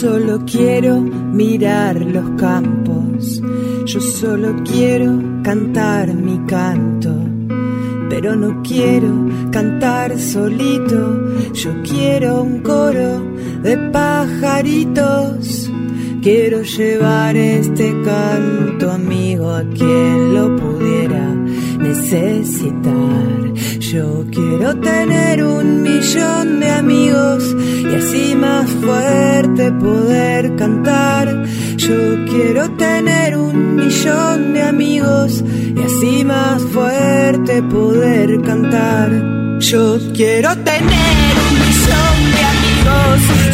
solo quiero mirar los campos, yo solo quiero cantar mi canto, pero no quiero cantar solito, yo quiero un coro de pajaritos. Quiero llevar este canto amigo a quien lo pudiera necesitar. Yo quiero tener un millón de amigos y así más fuerte poder cantar. Yo quiero tener un millón de amigos y así más fuerte poder cantar. Yo quiero tener un millón de amigos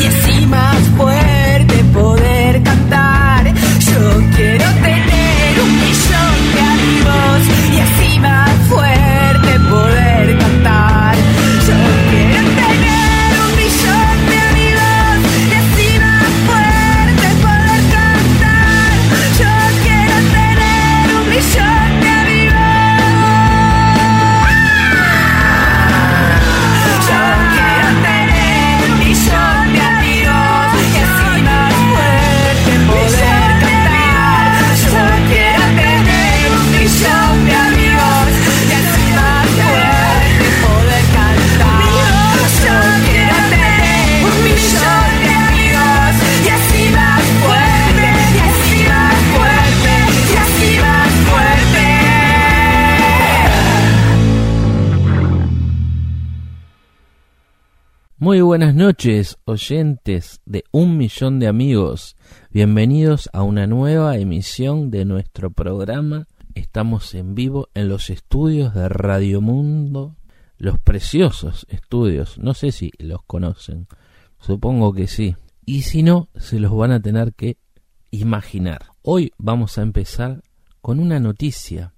Muy buenas noches, oyentes de Un Millón de Amigos. Bienvenidos a una nueva emisión de nuestro programa. Estamos en vivo en los estudios de Radio Mundo, los preciosos estudios. No sé si los conocen, supongo que sí. Y si no, se los van a tener que imaginar. Hoy vamos a empezar con una noticia,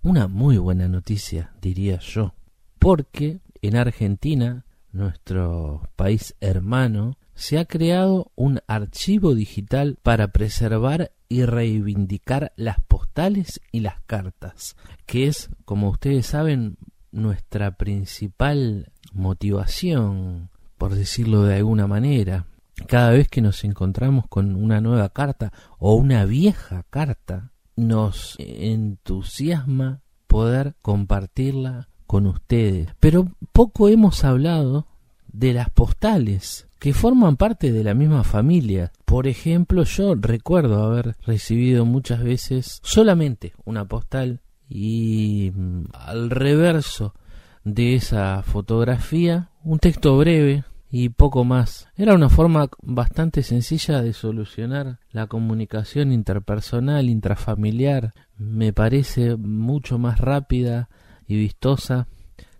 una muy buena noticia, diría yo, porque en Argentina nuestro país hermano, se ha creado un archivo digital para preservar y reivindicar las postales y las cartas, que es, como ustedes saben, nuestra principal motivación, por decirlo de alguna manera. Cada vez que nos encontramos con una nueva carta o una vieja carta, nos entusiasma poder compartirla con ustedes. Pero poco hemos hablado de las postales que forman parte de la misma familia. Por ejemplo, yo recuerdo haber recibido muchas veces solamente una postal y mm, al reverso de esa fotografía un texto breve y poco más. Era una forma bastante sencilla de solucionar la comunicación interpersonal, intrafamiliar. Me parece mucho más rápida y vistosa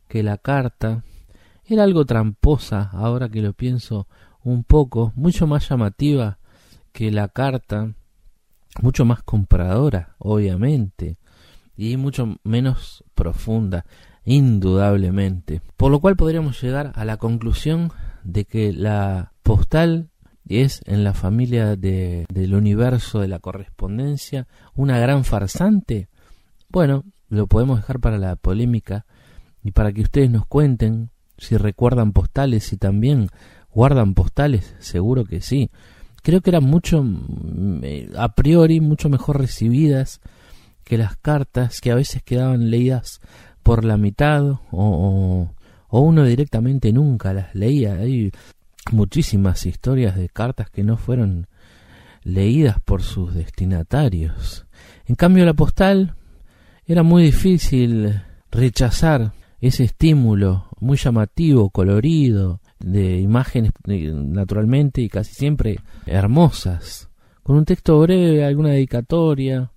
que la carta. Era algo tramposa, ahora que lo pienso un poco, mucho más llamativa que la carta, mucho más compradora, obviamente, y mucho menos profunda, indudablemente. Por lo cual podríamos llegar a la conclusión de que la postal es en la familia de, del universo de la correspondencia una gran farsante. Bueno, lo podemos dejar para la polémica y para que ustedes nos cuenten si recuerdan postales, si también guardan postales, seguro que sí. Creo que eran mucho, mm, a priori, mucho mejor recibidas que las cartas que a veces quedaban leídas por la mitad o, o, o uno directamente nunca las leía. Hay muchísimas historias de cartas que no fueron leídas por sus destinatarios. En cambio, la postal era muy difícil rechazar ese estímulo muy llamativo, colorido, de imágenes naturalmente y casi siempre hermosas, con un texto breve, alguna dedicatoria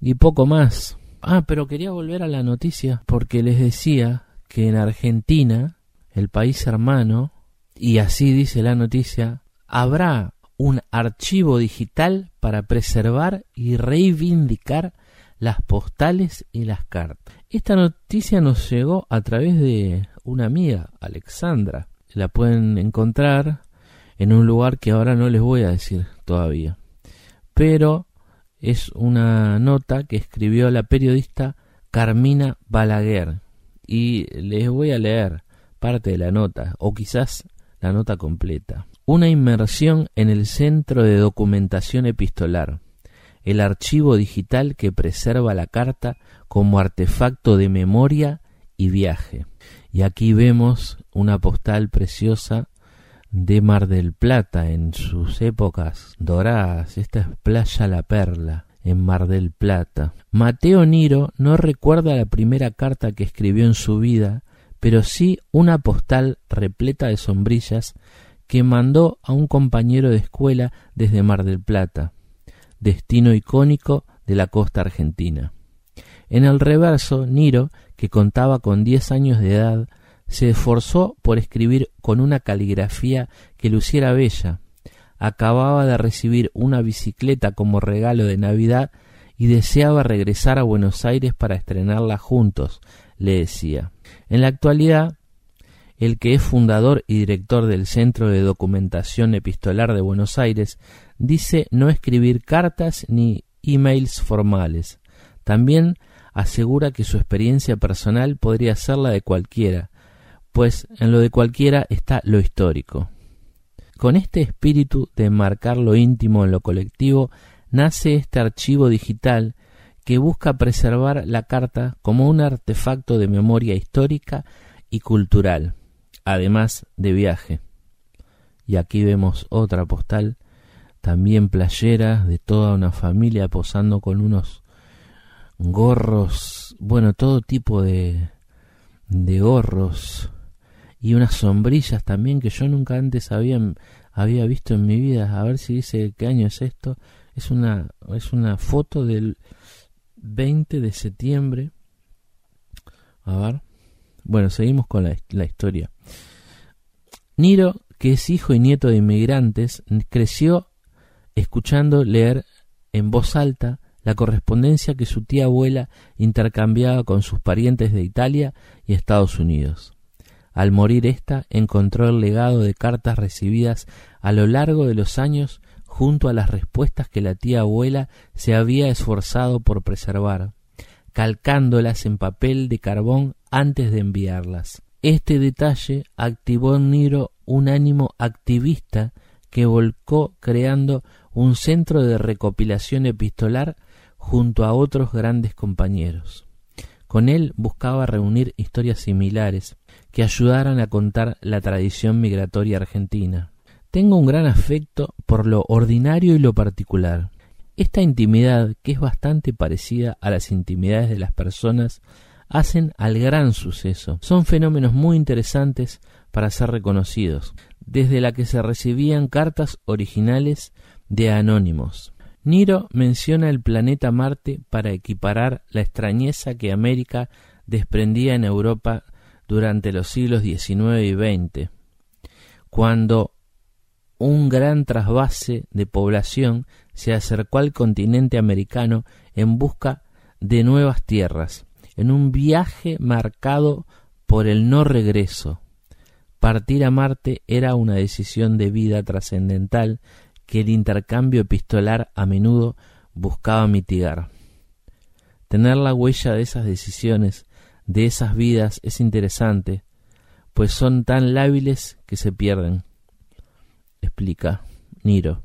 y poco más. Ah, pero quería volver a la noticia porque les decía que en Argentina, el país hermano, y así dice la noticia, habrá un archivo digital para preservar y reivindicar las postales y las cartas. Esta noticia nos llegó a través de una amiga, Alexandra. La pueden encontrar en un lugar que ahora no les voy a decir todavía. Pero es una nota que escribió la periodista Carmina Balaguer. Y les voy a leer parte de la nota, o quizás la nota completa. una inmersión en el Centro de Documentación Epistolar, el archivo digital que preserva la carta como artefacto de memoria y viaje. Y aquí vemos una postal preciosa de Mar del Plata en sus épocas doradas. Esta es Playa La Perla, en Mar del Plata. Mateo Niro no recuerda la primera carta que escribió en su vida, pero sí una postal repleta de sombrillas que mandó a un compañero de escuela desde Mar del Plata, destino icónico de la costa argentina. En el reverso, Niro, que contaba con diez años de edad, se esforzó por escribir con una caligrafía que luciera bella. Acababa de recibir una bicicleta como regalo de Navidad y deseaba regresar a Buenos Aires para estrenarla juntos, le decía. En la actualidad, el que es fundador y director del Centro de Documentación Epistolar de Buenos Aires, dice no escribir cartas ni emails formales. También asegura que su experiencia personal podría ser la de cualquiera, pues en lo de cualquiera está lo histórico. Con este espíritu de marcar lo íntimo en lo colectivo, nace este archivo digital que busca preservar la carta como un artefacto de memoria histórica y cultural además de viaje. Y aquí vemos otra postal, también playera, de toda una familia posando con unos gorros, bueno, todo tipo de, de gorros y unas sombrillas también que yo nunca antes había, había visto en mi vida. A ver si dice qué año es esto. Es una, es una foto del 20 de septiembre. A ver. Bueno, seguimos con la, la historia. Niro, que es hijo y nieto de inmigrantes, creció escuchando leer en voz alta la correspondencia que su tía abuela intercambiaba con sus parientes de Italia y Estados Unidos. Al morir ésta, encontró el legado de cartas recibidas a lo largo de los años junto a las respuestas que la tía abuela se había esforzado por preservar, calcándolas en papel de carbón antes de enviarlas. Este detalle activó en Niro un ánimo activista que volcó creando un centro de recopilación epistolar junto a otros grandes compañeros. Con él buscaba reunir historias similares que ayudaran a contar la tradición migratoria argentina. Tengo un gran afecto por lo ordinario y lo particular. Esta intimidad, que es bastante parecida a las intimidades de las personas, hacen al gran suceso. Son fenómenos muy interesantes para ser reconocidos, desde la que se recibían cartas originales de anónimos. Niro menciona el planeta Marte para equiparar la extrañeza que América desprendía en Europa durante los siglos XIX y XX, cuando un gran trasvase de población se acercó al continente americano en busca de nuevas tierras, en un viaje marcado por el no regreso. Partir a Marte era una decisión de vida trascendental que el intercambio epistolar a menudo buscaba mitigar. Tener la huella de esas decisiones, de esas vidas, es interesante, pues son tan lábiles que se pierden explica Niro.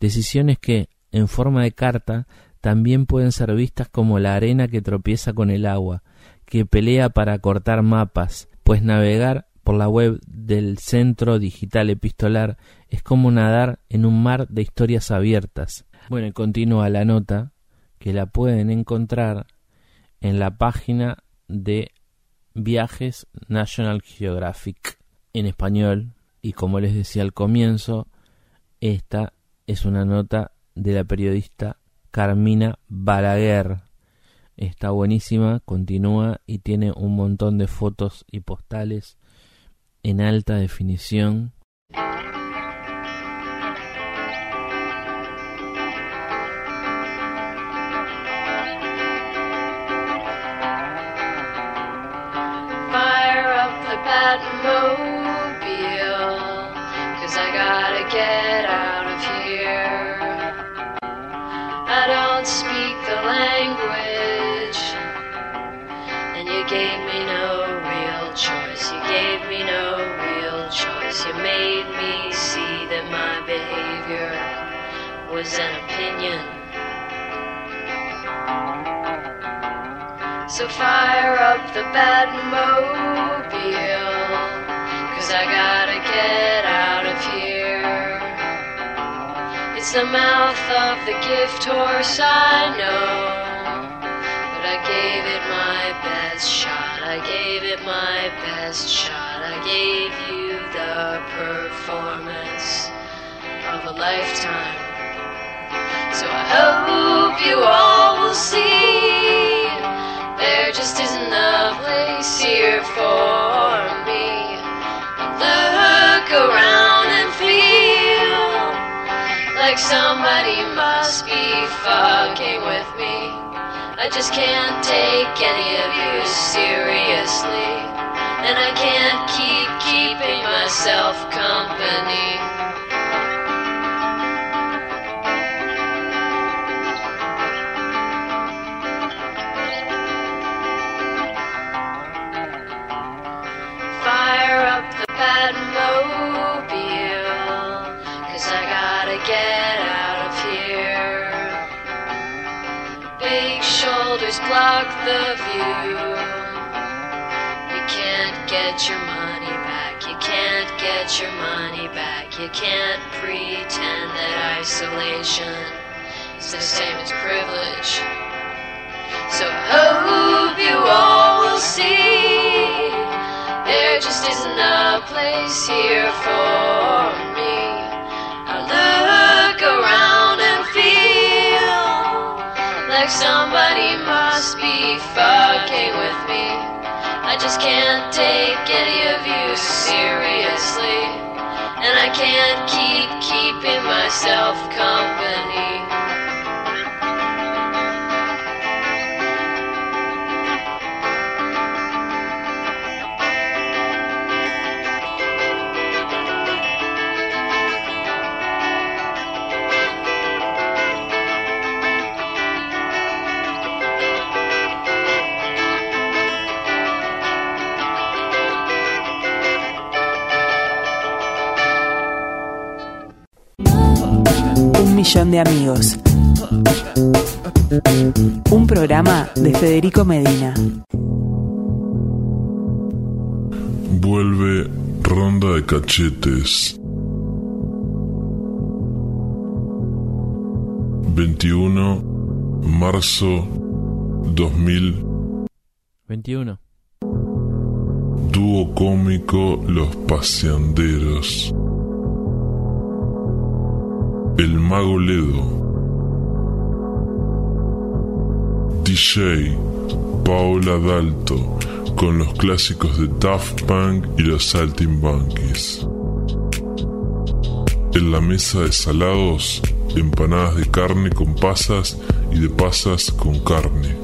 Decisiones que, en forma de carta, también pueden ser vistas como la arena que tropieza con el agua, que pelea para cortar mapas, pues navegar por la web del Centro Digital Epistolar es como nadar en un mar de historias abiertas. Bueno, y continúa la nota, que la pueden encontrar en la página de Viajes National Geographic en español, y como les decía al comienzo, esta es una nota de la periodista Carmina Balaguer. Está buenísima, continúa y tiene un montón de fotos y postales en alta definición. Was an opinion. So fire up the Batmobile, cause I gotta get out of here. It's the mouth of the gift horse, I know. But I gave it my best shot, I gave it my best shot. I gave you the performance of a lifetime. So I hope you all will see there just isn't a place here for me. Look around and feel like somebody must be fucking with me. I just can't take any of you seriously. And I can't keep keeping myself company. Block the view. You can't get your money back, you can't get your money back. You can't pretend that isolation is the same as privilege. So hope you all will see there just isn't a place here for me. I look must be fucking with me. I just can't take any of you seriously. And I can't keep keeping myself company. Millón de amigos. Un programa de Federico Medina. Vuelve ronda de cachetes. 21 marzo 2000 21. Dúo cómico Los Paseanderos. El Mago Ledo. DJ Paola Dalto con los clásicos de Daft Punk y los Saltimbanquis. En la mesa de salados, empanadas de carne con pasas y de pasas con carne.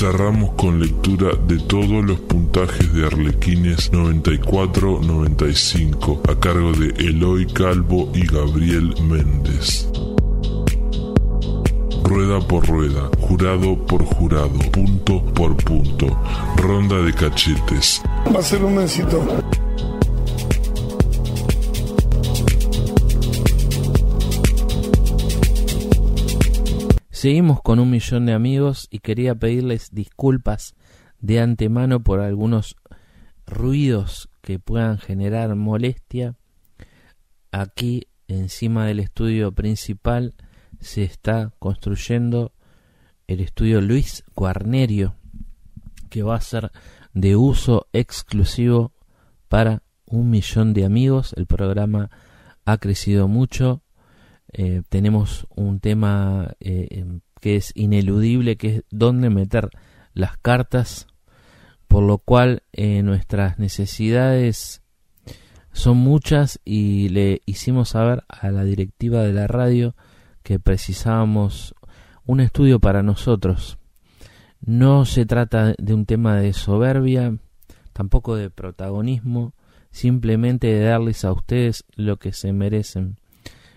Cerramos con lectura de todos los puntajes de Arlequines 94-95 a cargo de Eloy Calvo y Gabriel Méndez. Rueda por rueda, jurado por jurado, punto por punto, ronda de cachetes. Va a ser un éxito. Seguimos con un millón de amigos y quería pedirles disculpas de antemano por algunos ruidos que puedan generar molestia. Aquí encima del estudio principal se está construyendo el estudio Luis Guarnerio que va a ser de uso exclusivo para un millón de amigos. El programa ha crecido mucho. Eh, tenemos un tema eh, em, que es ineludible, que es dónde meter las cartas, por lo cual eh, nuestras necesidades son muchas y le hicimos saber a la directiva de la radio que precisábamos un estudio para nosotros. No se trata de un tema de soberbia, tampoco de protagonismo, simplemente de darles a ustedes lo que se merecen.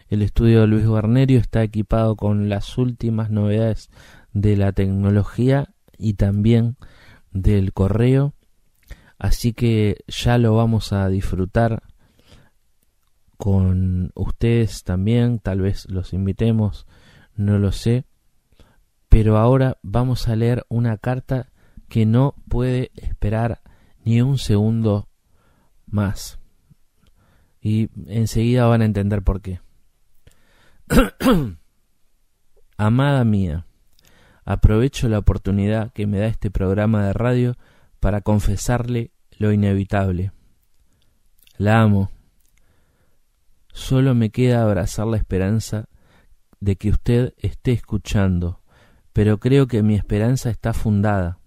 El estudio de Luis Guarnerio está equipado con las últimas novedades de la tecnología y también del correo. Así que ya lo vamos a disfrutar con ustedes también, tal vez los invitemos, no lo sé. Pero ahora vamos a leer una carta que no puede esperar ni un segundo más. Y enseguida van a entender por qué. Amada mía, aprovecho la oportunidad que me da este programa de radio para confesarle lo inevitable. La amo. Solo me queda abrazar la esperanza de que usted esté escuchando, pero creo que mi esperanza está fundada.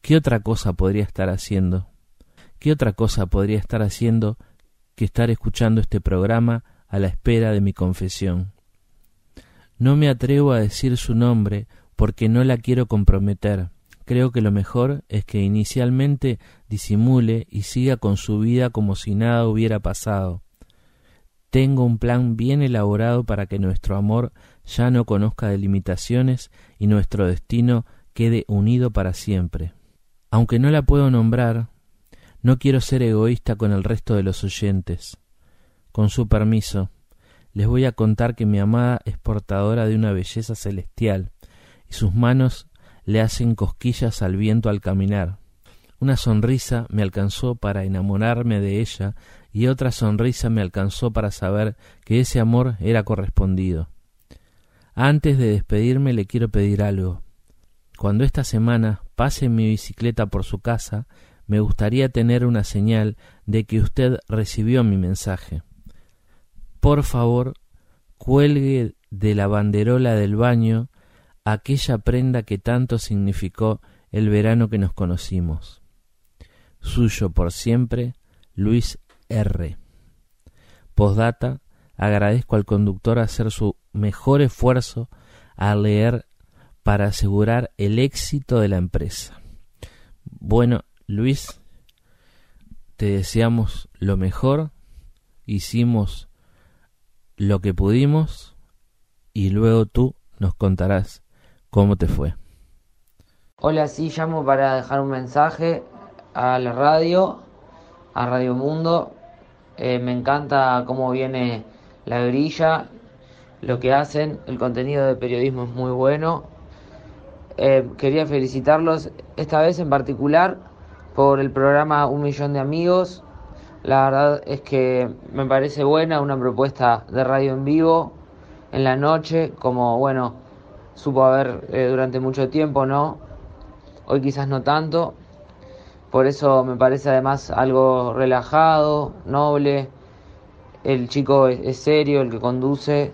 ¿Qué otra cosa podría estar haciendo? ¿Qué otra cosa podría estar haciendo que estar escuchando este programa a la espera de mi confesión? No me atrevo a decir su nombre porque no la quiero comprometer. Creo que lo mejor es que inicialmente disimule y siga con su vida como si nada hubiera pasado. Tengo un plan bien elaborado para que nuestro amor ya no conozca delimitaciones y nuestro destino quede unido para siempre. Aunque no la puedo nombrar, no quiero ser egoísta con el resto de los oyentes. Con su permiso, les voy a contar que mi amada es portadora de una belleza celestial, y sus manos le hacen cosquillas al viento al caminar. Una sonrisa me alcanzó para enamorarme de ella y otra sonrisa me alcanzó para saber que ese amor era correspondido. Antes de despedirme le quiero pedir algo. Cuando esta semana pase mi bicicleta por su casa, me gustaría tener una señal de que usted recibió mi mensaje. Por favor, cuelgue de la banderola del baño aquella prenda que tanto significó el verano que nos conocimos. Suyo por siempre, Luis R. Postdata, agradezco al conductor hacer su mejor esfuerzo al leer para asegurar el éxito de la empresa. Bueno, Luis, te deseamos lo mejor, hicimos lo que pudimos y luego tú nos contarás ¿Cómo te fue? Hola, sí, llamo para dejar un mensaje a la radio, a Radio Mundo. Eh, me encanta cómo viene la grilla, lo que hacen, el contenido de periodismo es muy bueno. Eh, quería felicitarlos esta vez en particular por el programa Un Millón de Amigos. La verdad es que me parece buena una propuesta de radio en vivo en la noche, como bueno, supo haber eh, durante mucho tiempo, ¿no? Hoy quizás no tanto. Por eso me parece además algo relajado, noble. El chico es serio, el que conduce.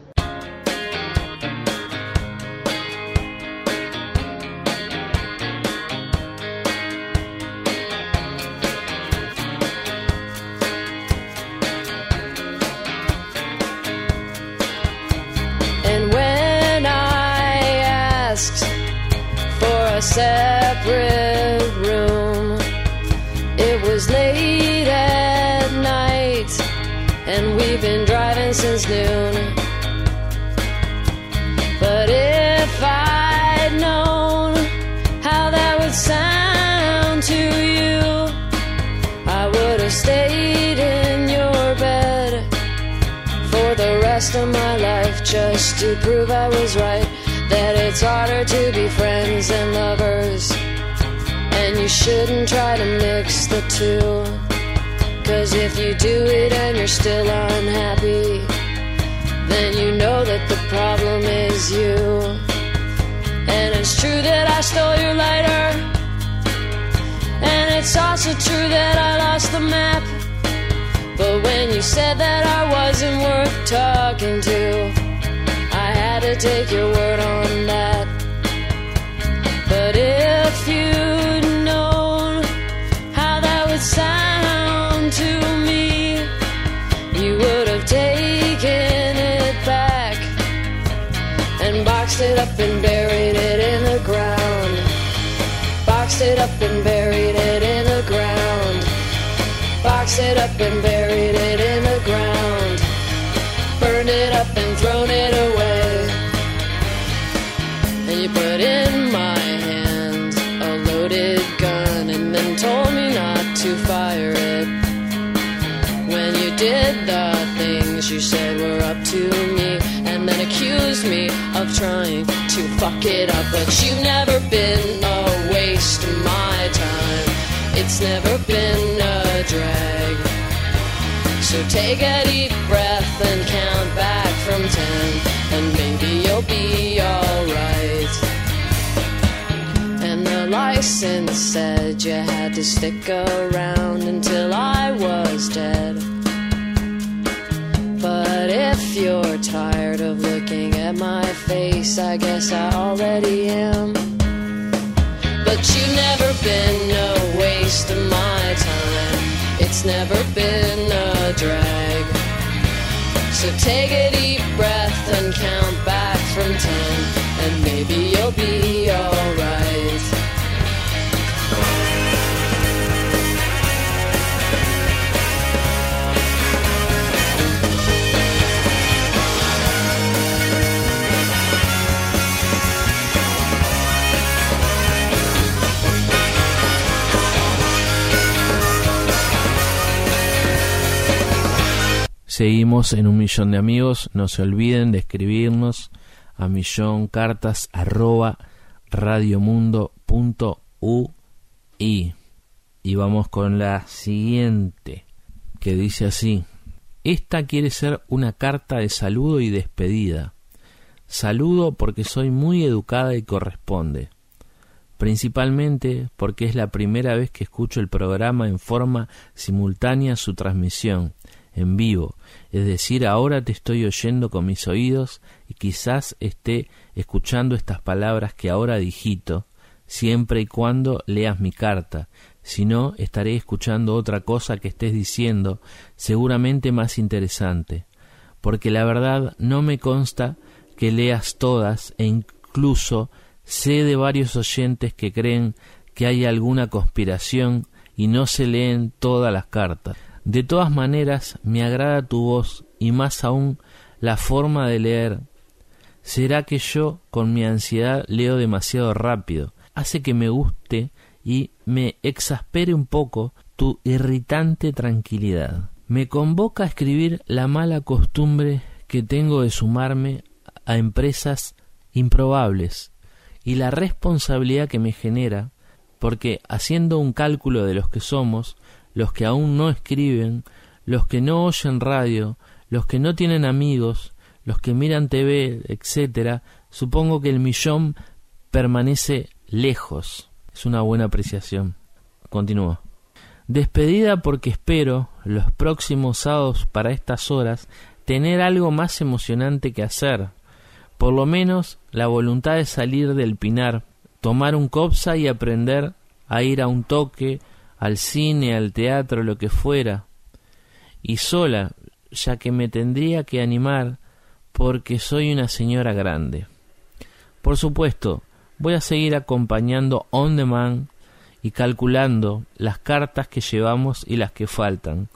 Rest of my life just to prove I was right. That it's harder to be friends than lovers, and you shouldn't try to mix the two. Cause if you do it and you're still unhappy, then you know that the problem is you. And it's true that I stole your lighter. And it's also true that I lost the map. But when you said that I wasn't worth talking to, I had to take your word on that. But if you'd known how that would sound, to me, you would have taken it back and boxed it up and in Tossed it up and buried it in the ground. Burned it up and thrown it away. And you put in my hand a loaded gun and then told me not to fire it. When you did the things you said were up to me and then accused me of trying to fuck it up, but you've never been a waste of mine it's never been a drag. So take a deep breath and count back from ten, and maybe you'll be alright. And the license said you had to stick around until I was dead. But if you're tired of looking at my face, I guess I already am. But you've never been a waste of my time. It's never been a drag. So take a deep breath and count back from ten, and maybe you'll be alright. Seguimos en un millón de amigos. No se olviden de escribirnos a millón cartas arroba radiomundo.ui. Y vamos con la siguiente, que dice así. Esta quiere ser una carta de saludo y despedida. Saludo porque soy muy educada y corresponde. Principalmente porque es la primera vez que escucho el programa en forma simultánea su transmisión en vivo, es decir, ahora te estoy oyendo con mis oídos y quizás esté escuchando estas palabras que ahora digito, siempre y cuando leas mi carta, si no, estaré escuchando otra cosa que estés diciendo, seguramente más interesante, porque la verdad no me consta que leas todas e incluso sé de varios oyentes que creen que hay alguna conspiración y no se leen todas las cartas. De todas maneras, me agrada tu voz y más aún la forma de leer. ¿Será que yo, con mi ansiedad, leo demasiado rápido? Hace que me guste y me exaspere un poco tu irritante tranquilidad. Me convoca a escribir la mala costumbre que tengo de sumarme a empresas improbables y la responsabilidad que me genera, porque haciendo un cálculo de los que somos, los que aún no escriben, los que no oyen radio, los que no tienen amigos, los que miran TV, etcétera, supongo que el millón permanece lejos. Es una buena apreciación. Continúo. Despedida porque espero los próximos sábados para estas horas tener algo más emocionante que hacer. Por lo menos la voluntad de salir del pinar, tomar un copsa y aprender a ir a un toque al cine, al teatro, lo que fuera, y sola, ya que me tendría que animar porque soy una señora grande. Por supuesto, voy a seguir acompañando on demand y calculando las cartas que llevamos y las que faltan,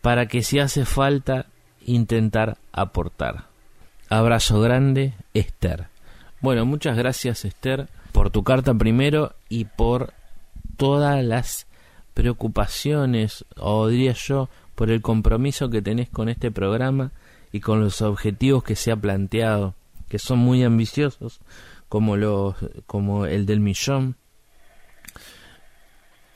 para que si hace falta intentar aportar. Abrazo grande, Esther. Bueno, muchas gracias Esther por tu carta primero y por todas las preocupaciones o diría yo por el compromiso que tenés con este programa y con los objetivos que se ha planteado que son muy ambiciosos como los como el del millón.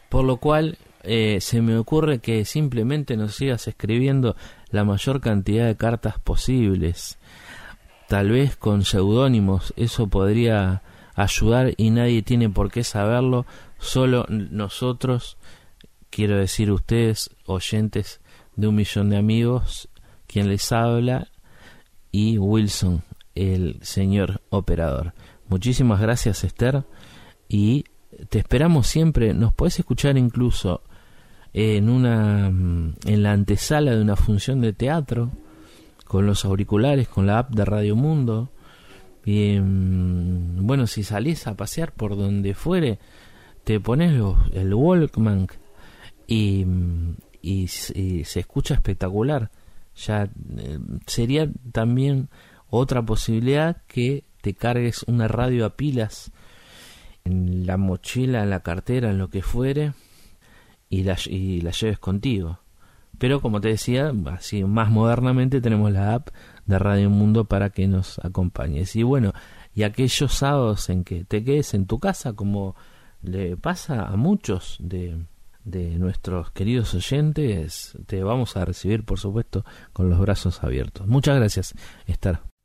Por lo cual eh, se me ocurre que simplemente nos sigas escribiendo la mayor cantidad de cartas posibles. Tal vez con seudónimos eso podría ayudar y nadie tiene por qué saberlo solo nosotros quiero decir ustedes, oyentes de un millón de amigos, quien les habla, y Wilson, el señor operador. Muchísimas gracias Esther y te esperamos siempre, nos puedes escuchar incluso en una en la antesala de una función de teatro con los auriculares, con la app de Radio Mundo. Y mm, bueno, si salís a pasear por donde fuere, te pones el Walkman y, y, se escucha espectacular. Ya eh, sería también otra posibilidad que te cargues una radio a pilas en la mochila, en la cartera, en lo que fuere, y la, y la lleves contigo. Pero como te decía, así más modernamente tenemos la app de Radio Mundo para que nos acompañes. Y bueno, y aquellos sábados en que te quedes en tu casa, como le pasa a muchos de, de nuestros queridos oyentes, te vamos a recibir, por supuesto, con los brazos abiertos. Muchas gracias, Estar.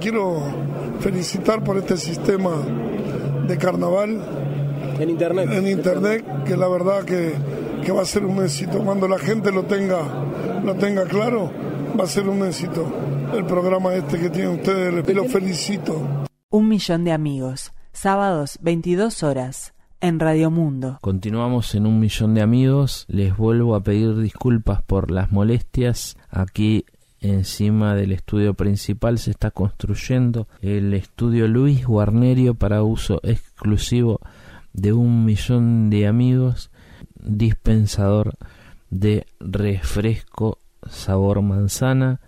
Quiero felicitar por este sistema de carnaval. En internet. En internet, que la verdad que, que va a ser un éxito. Cuando la gente lo tenga, lo tenga claro, va a ser un éxito. El programa este que tienen ustedes, y lo felicito. Un millón de amigos. Sábados, 22 horas en Radio Mundo. Continuamos en un millón de amigos. Les vuelvo a pedir disculpas por las molestias. Aquí encima del estudio principal se está construyendo el estudio Luis Guarnerio para uso exclusivo de un millón de amigos, dispensador de refresco sabor manzana.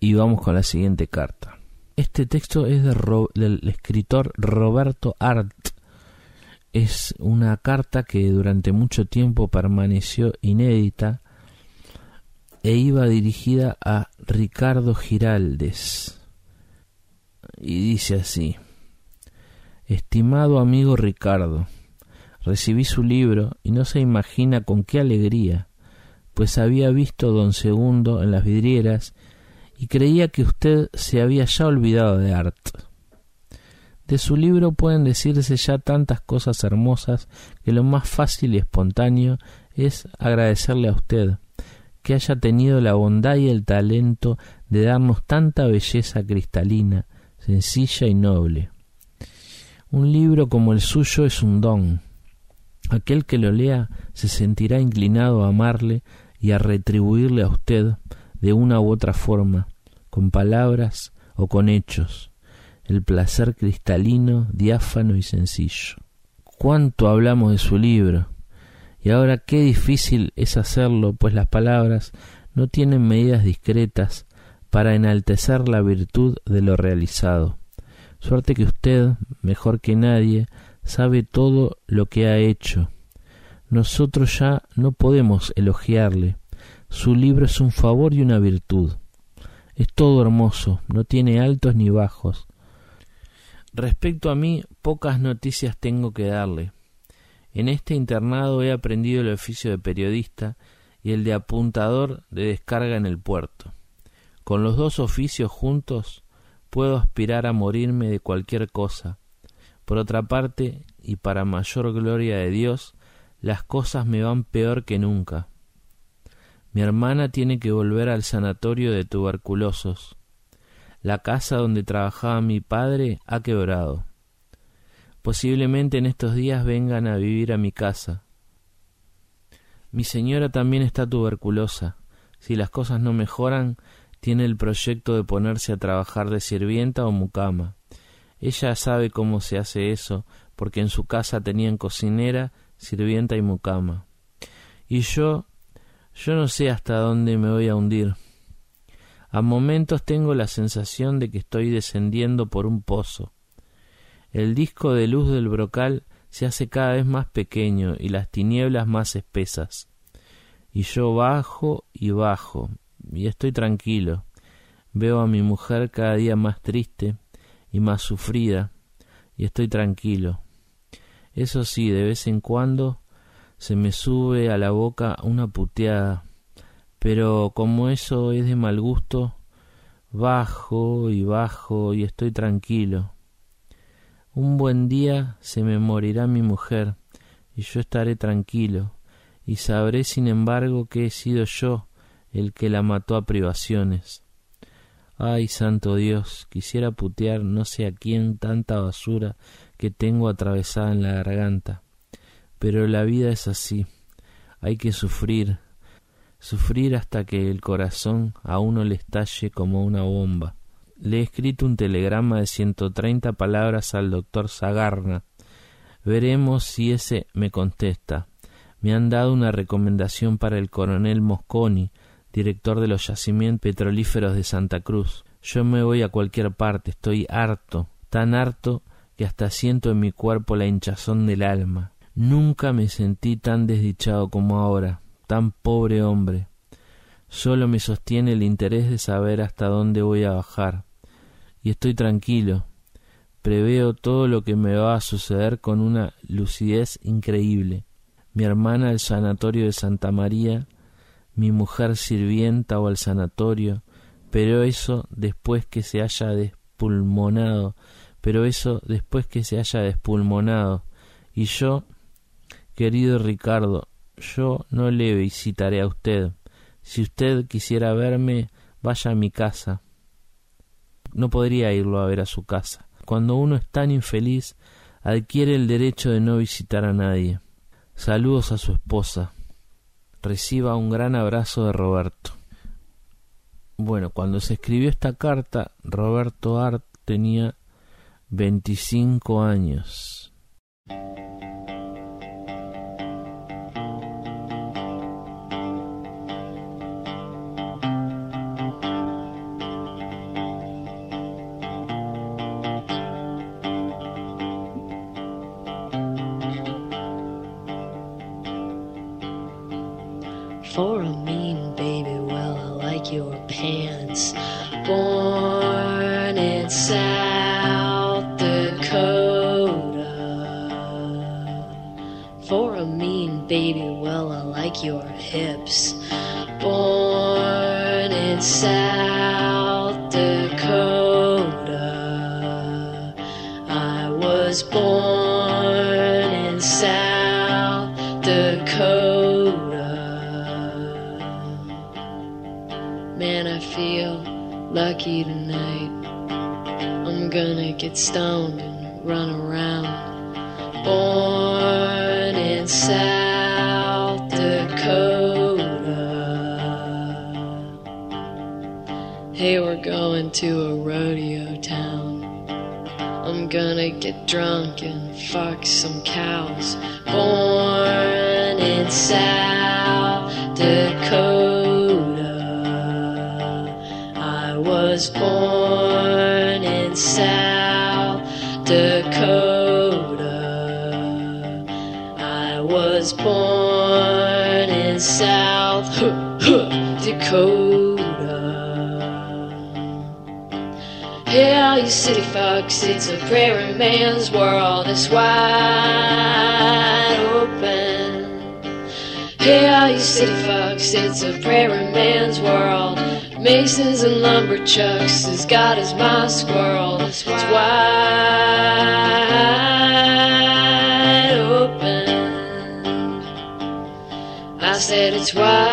Y vamos con la siguiente carta. Este texto es del escritor Roberto Art. Es una carta que durante mucho tiempo permaneció inédita e iba dirigida a Ricardo Giraldes. Y dice así, Estimado amigo Ricardo, recibí su libro y no se imagina con qué alegría, pues había visto don Segundo en las vidrieras y creía que usted se había ya olvidado de Art. De su libro pueden decirse ya tantas cosas hermosas que lo más fácil y espontáneo es agradecerle a usted, que haya tenido la bondad y el talento de darnos tanta belleza cristalina, sencilla y noble. Un libro como el suyo es un don. Aquel que lo lea se sentirá inclinado a amarle y a retribuirle a usted de una u otra forma, con palabras o con hechos, el placer cristalino, diáfano y sencillo. ¿Cuánto hablamos de su libro? Y ahora qué difícil es hacerlo, pues las palabras no tienen medidas discretas para enaltecer la virtud de lo realizado. Suerte que usted, mejor que nadie, sabe todo lo que ha hecho. Nosotros ya no podemos elogiarle. Su libro es un favor y una virtud. Es todo hermoso, no tiene altos ni bajos. Respecto a mí, pocas noticias tengo que darle. En este internado he aprendido el oficio de periodista y el de apuntador de descarga en el puerto. Con los dos oficios juntos puedo aspirar a morirme de cualquier cosa. Por otra parte, y para mayor gloria de Dios, las cosas me van peor que nunca. Mi hermana tiene que volver al sanatorio de tuberculosos. La casa donde trabajaba mi padre ha quebrado. Posiblemente en estos días vengan a vivir a mi casa. Mi señora también está tuberculosa. Si las cosas no mejoran, tiene el proyecto de ponerse a trabajar de sirvienta o mucama. Ella sabe cómo se hace eso, porque en su casa tenían cocinera, sirvienta y mucama. Y yo, yo no sé hasta dónde me voy a hundir. A momentos tengo la sensación de que estoy descendiendo por un pozo. El disco de luz del brocal se hace cada vez más pequeño y las tinieblas más espesas. Y yo bajo y bajo, y estoy tranquilo. Veo a mi mujer cada día más triste y más sufrida, y estoy tranquilo. Eso sí, de vez en cuando se me sube a la boca una puteada, pero como eso es de mal gusto, bajo y bajo y estoy tranquilo. Un buen día se me morirá mi mujer, y yo estaré tranquilo, y sabré sin embargo que he sido yo el que la mató a privaciones. Ay, santo Dios, quisiera putear no sé a quién tanta basura que tengo atravesada en la garganta. Pero la vida es así, hay que sufrir, sufrir hasta que el corazón a uno le estalle como una bomba. Le he escrito un telegrama de ciento treinta palabras al doctor Zagarna. Veremos si ese me contesta. Me han dado una recomendación para el coronel Mosconi, director de los yacimientos petrolíferos de Santa Cruz. Yo me voy a cualquier parte, estoy harto, tan harto que hasta siento en mi cuerpo la hinchazón del alma. Nunca me sentí tan desdichado como ahora, tan pobre hombre. Solo me sostiene el interés de saber hasta dónde voy a bajar. Y estoy tranquilo. Preveo todo lo que me va a suceder con una lucidez increíble. Mi hermana al sanatorio de Santa María mi mujer sirvienta o al sanatorio, pero eso después que se haya despulmonado, pero eso después que se haya despulmonado. Y yo, querido Ricardo, yo no le visitaré a usted. Si usted quisiera verme, vaya a mi casa. No podría irlo a ver a su casa. Cuando uno es tan infeliz, adquiere el derecho de no visitar a nadie. Saludos a su esposa reciba un gran abrazo de Roberto. Bueno, cuando se escribió esta carta, Roberto Art tenía 25 años. Was born in South Dakota. I was born in South Dakota. Hey, all you city fucks, it's a prairie man's world. It's wide open. Hey, all you city fucks, it's a prairie man's world. Masons and lumberchucks, as God is my squirrel. It's wide open. I said it's wide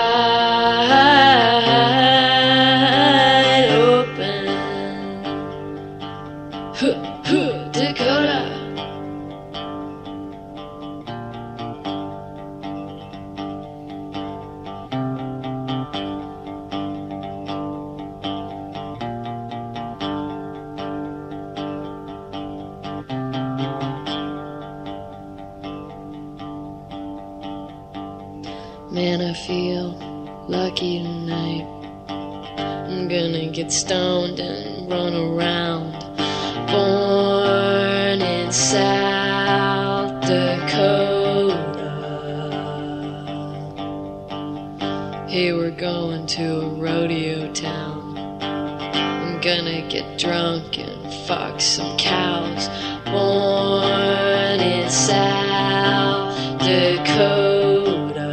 Hey, we're going to a rodeo town. I'm gonna get drunk and fuck some cows. Born in South Dakota.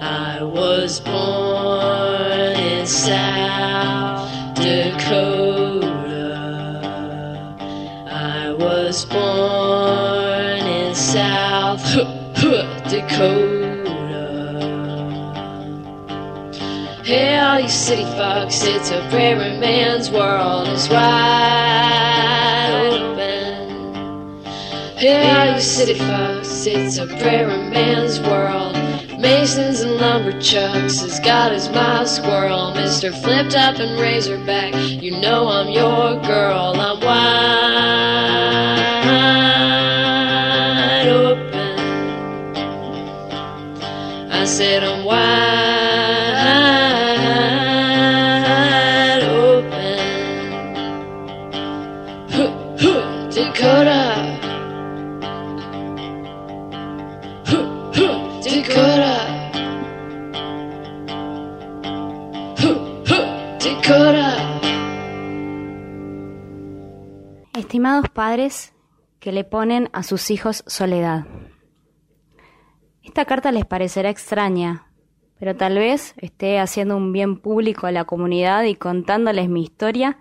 I was born in South Dakota. I was born in South Dakota. City fucks, it's a prairie man's world is wide open. Hey, you city fucks, it's a prairie man's world. Masons and lumberchucks has got his mild squirrel. Mr. Flipped up and Razorback, you know I'm your girl. I'm wide Padres que le ponen a sus hijos soledad. Esta carta les parecerá extraña, pero tal vez esté haciendo un bien público a la comunidad y contándoles mi historia,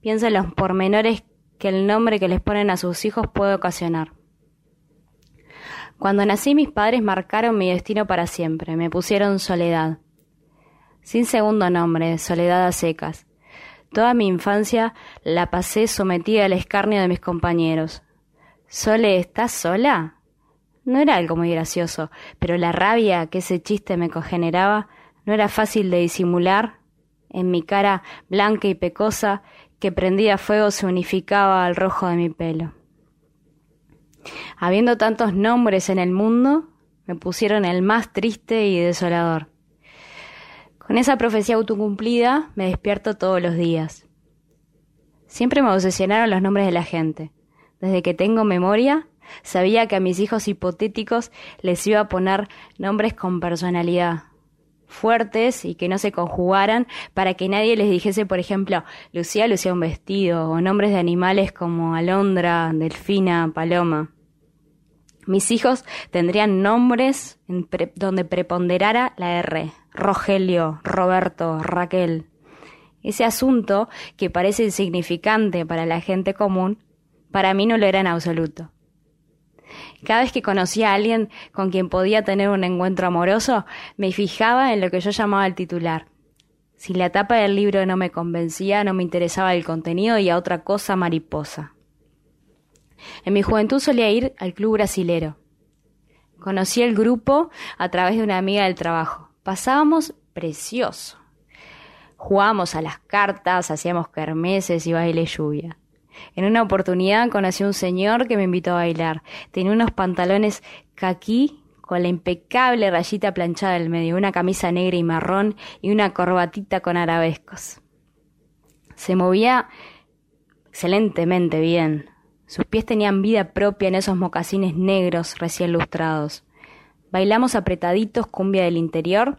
piensa en los pormenores que el nombre que les ponen a sus hijos puede ocasionar. Cuando nací mis padres marcaron mi destino para siempre, me pusieron soledad. Sin segundo nombre, soledad a secas. Toda mi infancia la pasé sometida al escarnio de mis compañeros. Sole, ¿estás sola? No era algo muy gracioso, pero la rabia que ese chiste me cogeneraba no era fácil de disimular. En mi cara blanca y pecosa, que prendía fuego, se unificaba al rojo de mi pelo. Habiendo tantos nombres en el mundo, me pusieron el más triste y desolador. Con esa profecía autocumplida me despierto todos los días. Siempre me obsesionaron los nombres de la gente. Desde que tengo memoria, sabía que a mis hijos hipotéticos les iba a poner nombres con personalidad, fuertes y que no se conjugaran para que nadie les dijese, por ejemplo, Lucía lucía un vestido, o nombres de animales como Alondra, Delfina, Paloma. Mis hijos tendrían nombres en pre- donde preponderara la R. Rogelio, Roberto, Raquel. Ese asunto, que parece insignificante para la gente común, para mí no lo era en absoluto. Cada vez que conocía a alguien con quien podía tener un encuentro amoroso, me fijaba en lo que yo llamaba el titular. Si la tapa del libro no me convencía, no me interesaba el contenido y a otra cosa mariposa. En mi juventud solía ir al club brasilero. Conocí el grupo a través de una amiga del trabajo. Pasábamos precioso. Jugábamos a las cartas, hacíamos kermeses y baile lluvia. En una oportunidad conocí a un señor que me invitó a bailar. Tenía unos pantalones caquí con la impecable rayita planchada del medio, una camisa negra y marrón y una corbatita con arabescos. Se movía excelentemente bien. Sus pies tenían vida propia en esos mocasines negros recién lustrados. Bailamos apretaditos cumbia del interior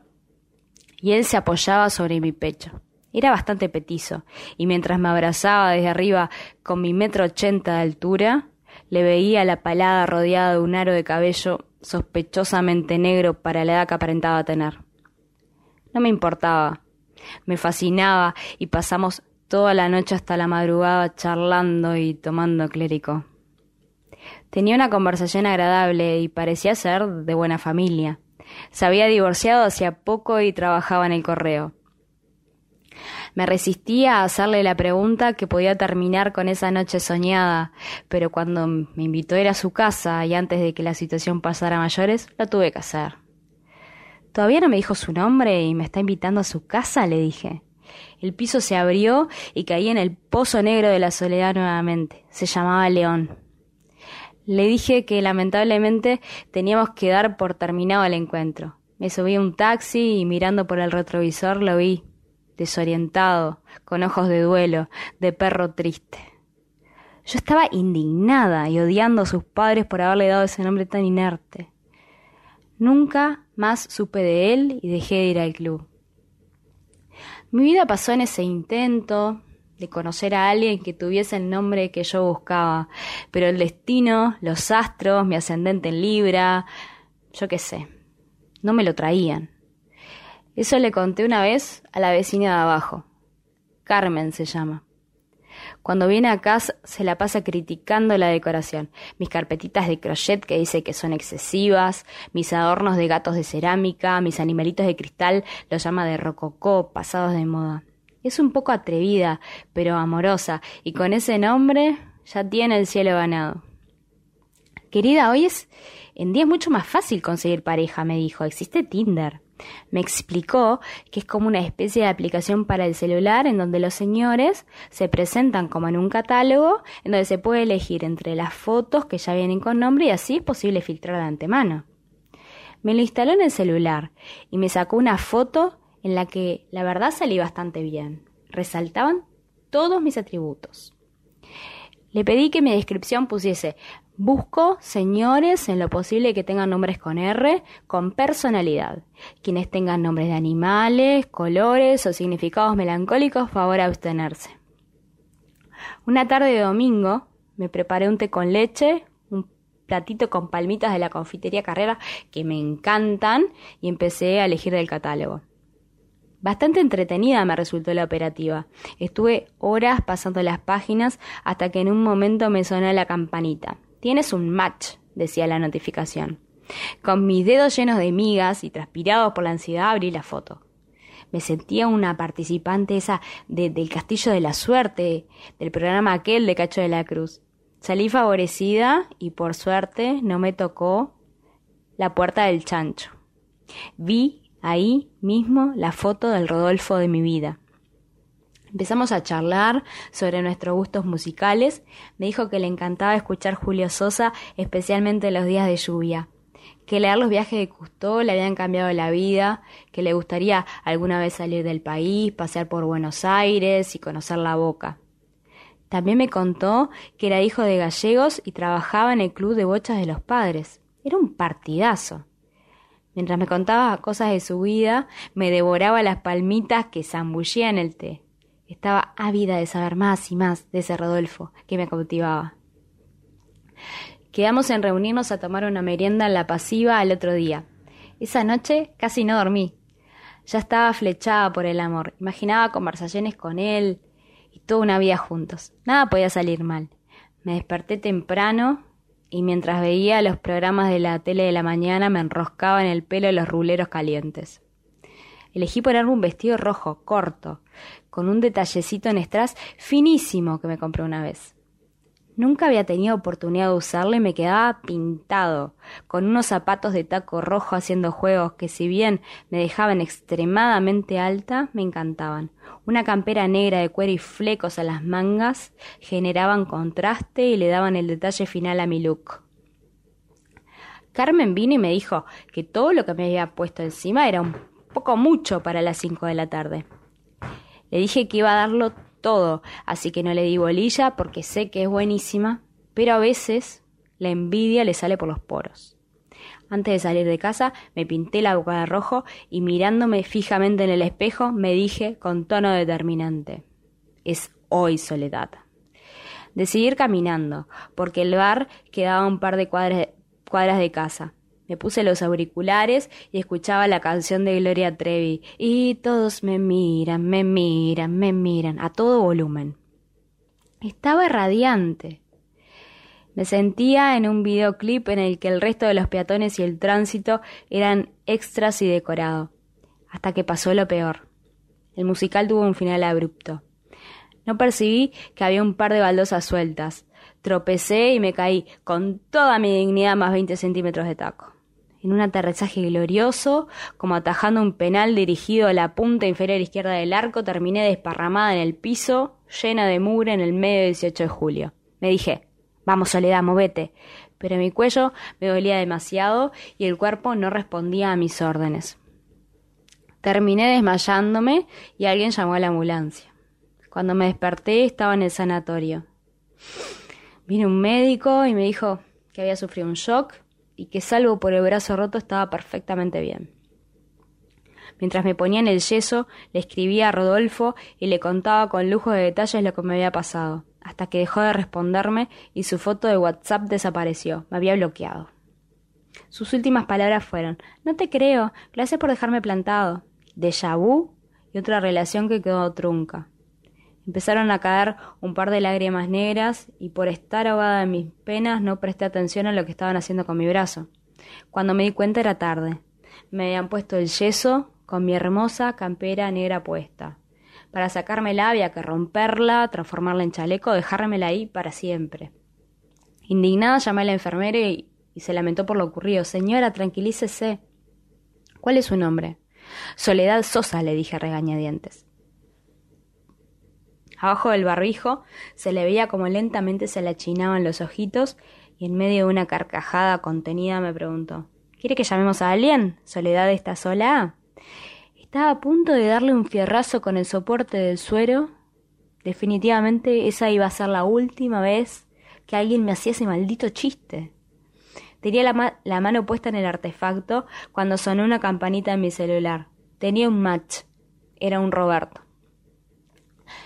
y él se apoyaba sobre mi pecho. Era bastante petizo, y mientras me abrazaba desde arriba con mi metro ochenta de altura, le veía la palada rodeada de un aro de cabello sospechosamente negro para la edad que aparentaba tener. No me importaba, me fascinaba y pasamos toda la noche hasta la madrugada charlando y tomando clérico. Tenía una conversación agradable y parecía ser de buena familia. Se había divorciado hacía poco y trabajaba en el correo. Me resistía a hacerle la pregunta que podía terminar con esa noche soñada, pero cuando me invitó a ir a su casa y antes de que la situación pasara a mayores, lo tuve que hacer. Todavía no me dijo su nombre y me está invitando a su casa, le dije. El piso se abrió y caí en el pozo negro de la soledad nuevamente. Se llamaba León. Le dije que lamentablemente teníamos que dar por terminado el encuentro. Me subí a un taxi y mirando por el retrovisor lo vi, desorientado, con ojos de duelo, de perro triste. Yo estaba indignada y odiando a sus padres por haberle dado ese nombre tan inerte. Nunca más supe de él y dejé de ir al club. Mi vida pasó en ese intento de conocer a alguien que tuviese el nombre que yo buscaba, pero el destino, los astros, mi ascendente en Libra, yo qué sé, no me lo traían. Eso le conté una vez a la vecina de abajo. Carmen se llama. Cuando viene acá se la pasa criticando la decoración. Mis carpetitas de crochet que dice que son excesivas, mis adornos de gatos de cerámica, mis animalitos de cristal los llama de rococó, pasados de moda. Es un poco atrevida, pero amorosa, y con ese nombre ya tiene el cielo ganado. Querida, hoy es en día es mucho más fácil conseguir pareja, me dijo. Existe Tinder. Me explicó que es como una especie de aplicación para el celular en donde los señores se presentan como en un catálogo en donde se puede elegir entre las fotos que ya vienen con nombre y así es posible filtrar de antemano. Me lo instaló en el celular y me sacó una foto en la que la verdad salí bastante bien. Resaltaban todos mis atributos. Le pedí que mi descripción pusiese Busco señores en lo posible que tengan nombres con R, con personalidad. Quienes tengan nombres de animales, colores o significados melancólicos, favor abstenerse. Una tarde de domingo me preparé un té con leche, un platito con palmitas de la confitería Carrera que me encantan y empecé a elegir del catálogo. Bastante entretenida me resultó la operativa. Estuve horas pasando las páginas hasta que en un momento me sonó la campanita. Tienes un match, decía la notificación. Con mis dedos llenos de migas y transpirados por la ansiedad abrí la foto. Me sentía una participante esa del Castillo de la Suerte, del programa aquel de Cacho de la Cruz. Salí favorecida y por suerte no me tocó la puerta del chancho. Vi ahí mismo la foto del Rodolfo de mi vida. Empezamos a charlar sobre nuestros gustos musicales. Me dijo que le encantaba escuchar Julio Sosa, especialmente los días de lluvia. Que leer los viajes de Cousteau le habían cambiado la vida, que le gustaría alguna vez salir del país, pasear por Buenos Aires y conocer la boca. También me contó que era hijo de gallegos y trabajaba en el club de bochas de los padres. Era un partidazo. Mientras me contaba cosas de su vida, me devoraba las palmitas que zambullía en el té. Estaba ávida de saber más y más de ese Rodolfo que me cautivaba. Quedamos en reunirnos a tomar una merienda en la pasiva al otro día. Esa noche casi no dormí. Ya estaba flechada por el amor. Imaginaba conversaciones con él y toda una vida juntos. Nada podía salir mal. Me desperté temprano y mientras veía los programas de la tele de la mañana me enroscaba en el pelo los ruleros calientes. Elegí ponerme un vestido rojo, corto, con un detallecito en strass finísimo que me compré una vez. Nunca había tenido oportunidad de usarlo y me quedaba pintado, con unos zapatos de taco rojo haciendo juegos que si bien me dejaban extremadamente alta, me encantaban. Una campera negra de cuero y flecos a las mangas generaban contraste y le daban el detalle final a mi look. Carmen vino y me dijo que todo lo que me había puesto encima era un poco mucho para las cinco de la tarde. Le dije que iba a darlo todo, así que no le di bolilla porque sé que es buenísima, pero a veces la envidia le sale por los poros. Antes de salir de casa me pinté la boca de rojo y mirándome fijamente en el espejo me dije con tono determinante Es hoy soledad. Decidí ir caminando, porque el bar quedaba un par de cuadras de casa. Me puse los auriculares y escuchaba la canción de Gloria Trevi. Y todos me miran, me miran, me miran, a todo volumen. Estaba radiante. Me sentía en un videoclip en el que el resto de los peatones y el tránsito eran extras y decorado. Hasta que pasó lo peor. El musical tuvo un final abrupto. No percibí que había un par de baldosas sueltas. Tropecé y me caí con toda mi dignidad más 20 centímetros de taco en un aterrizaje glorioso, como atajando un penal dirigido a la punta inferior izquierda del arco, terminé desparramada en el piso, llena de mugre en el medio del 18 de julio. Me dije, vamos Soledad, movete. Pero mi cuello me dolía demasiado y el cuerpo no respondía a mis órdenes. Terminé desmayándome y alguien llamó a la ambulancia. Cuando me desperté estaba en el sanatorio. Vino un médico y me dijo que había sufrido un shock y que salvo por el brazo roto estaba perfectamente bien. Mientras me ponía en el yeso, le escribía a Rodolfo y le contaba con lujo de detalles lo que me había pasado, hasta que dejó de responderme y su foto de WhatsApp desapareció. Me había bloqueado. Sus últimas palabras fueron No te creo, gracias por dejarme plantado. De vu y otra relación que quedó trunca. Empezaron a caer un par de lágrimas negras y por estar ahogada en mis penas no presté atención a lo que estaban haciendo con mi brazo. Cuando me di cuenta era tarde. Me habían puesto el yeso con mi hermosa campera negra puesta. Para sacármela había que romperla, transformarla en chaleco, dejármela ahí para siempre. Indignada llamé a la enfermera y, y se lamentó por lo ocurrido. Señora, tranquilícese. ¿Cuál es su nombre? Soledad Sosa, le dije regañadientes. Abajo del barbijo se le veía como lentamente se le achinaban los ojitos y en medio de una carcajada contenida me preguntó ¿Quiere que llamemos a alguien? ¿Soledad está sola? Estaba a punto de darle un fierrazo con el soporte del suero. Definitivamente esa iba a ser la última vez que alguien me hacía ese maldito chiste. Tenía la, la mano puesta en el artefacto cuando sonó una campanita en mi celular. Tenía un match. Era un Roberto.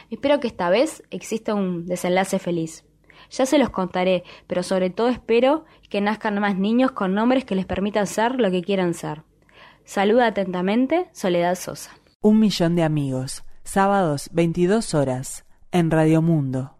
Espero que esta vez exista un desenlace feliz. Ya se los contaré, pero sobre todo espero que nazcan más niños con nombres que les permitan ser lo que quieran ser. Saluda atentamente, Soledad Sosa. Un millón de amigos, sábados 22 horas, en Radio Mundo.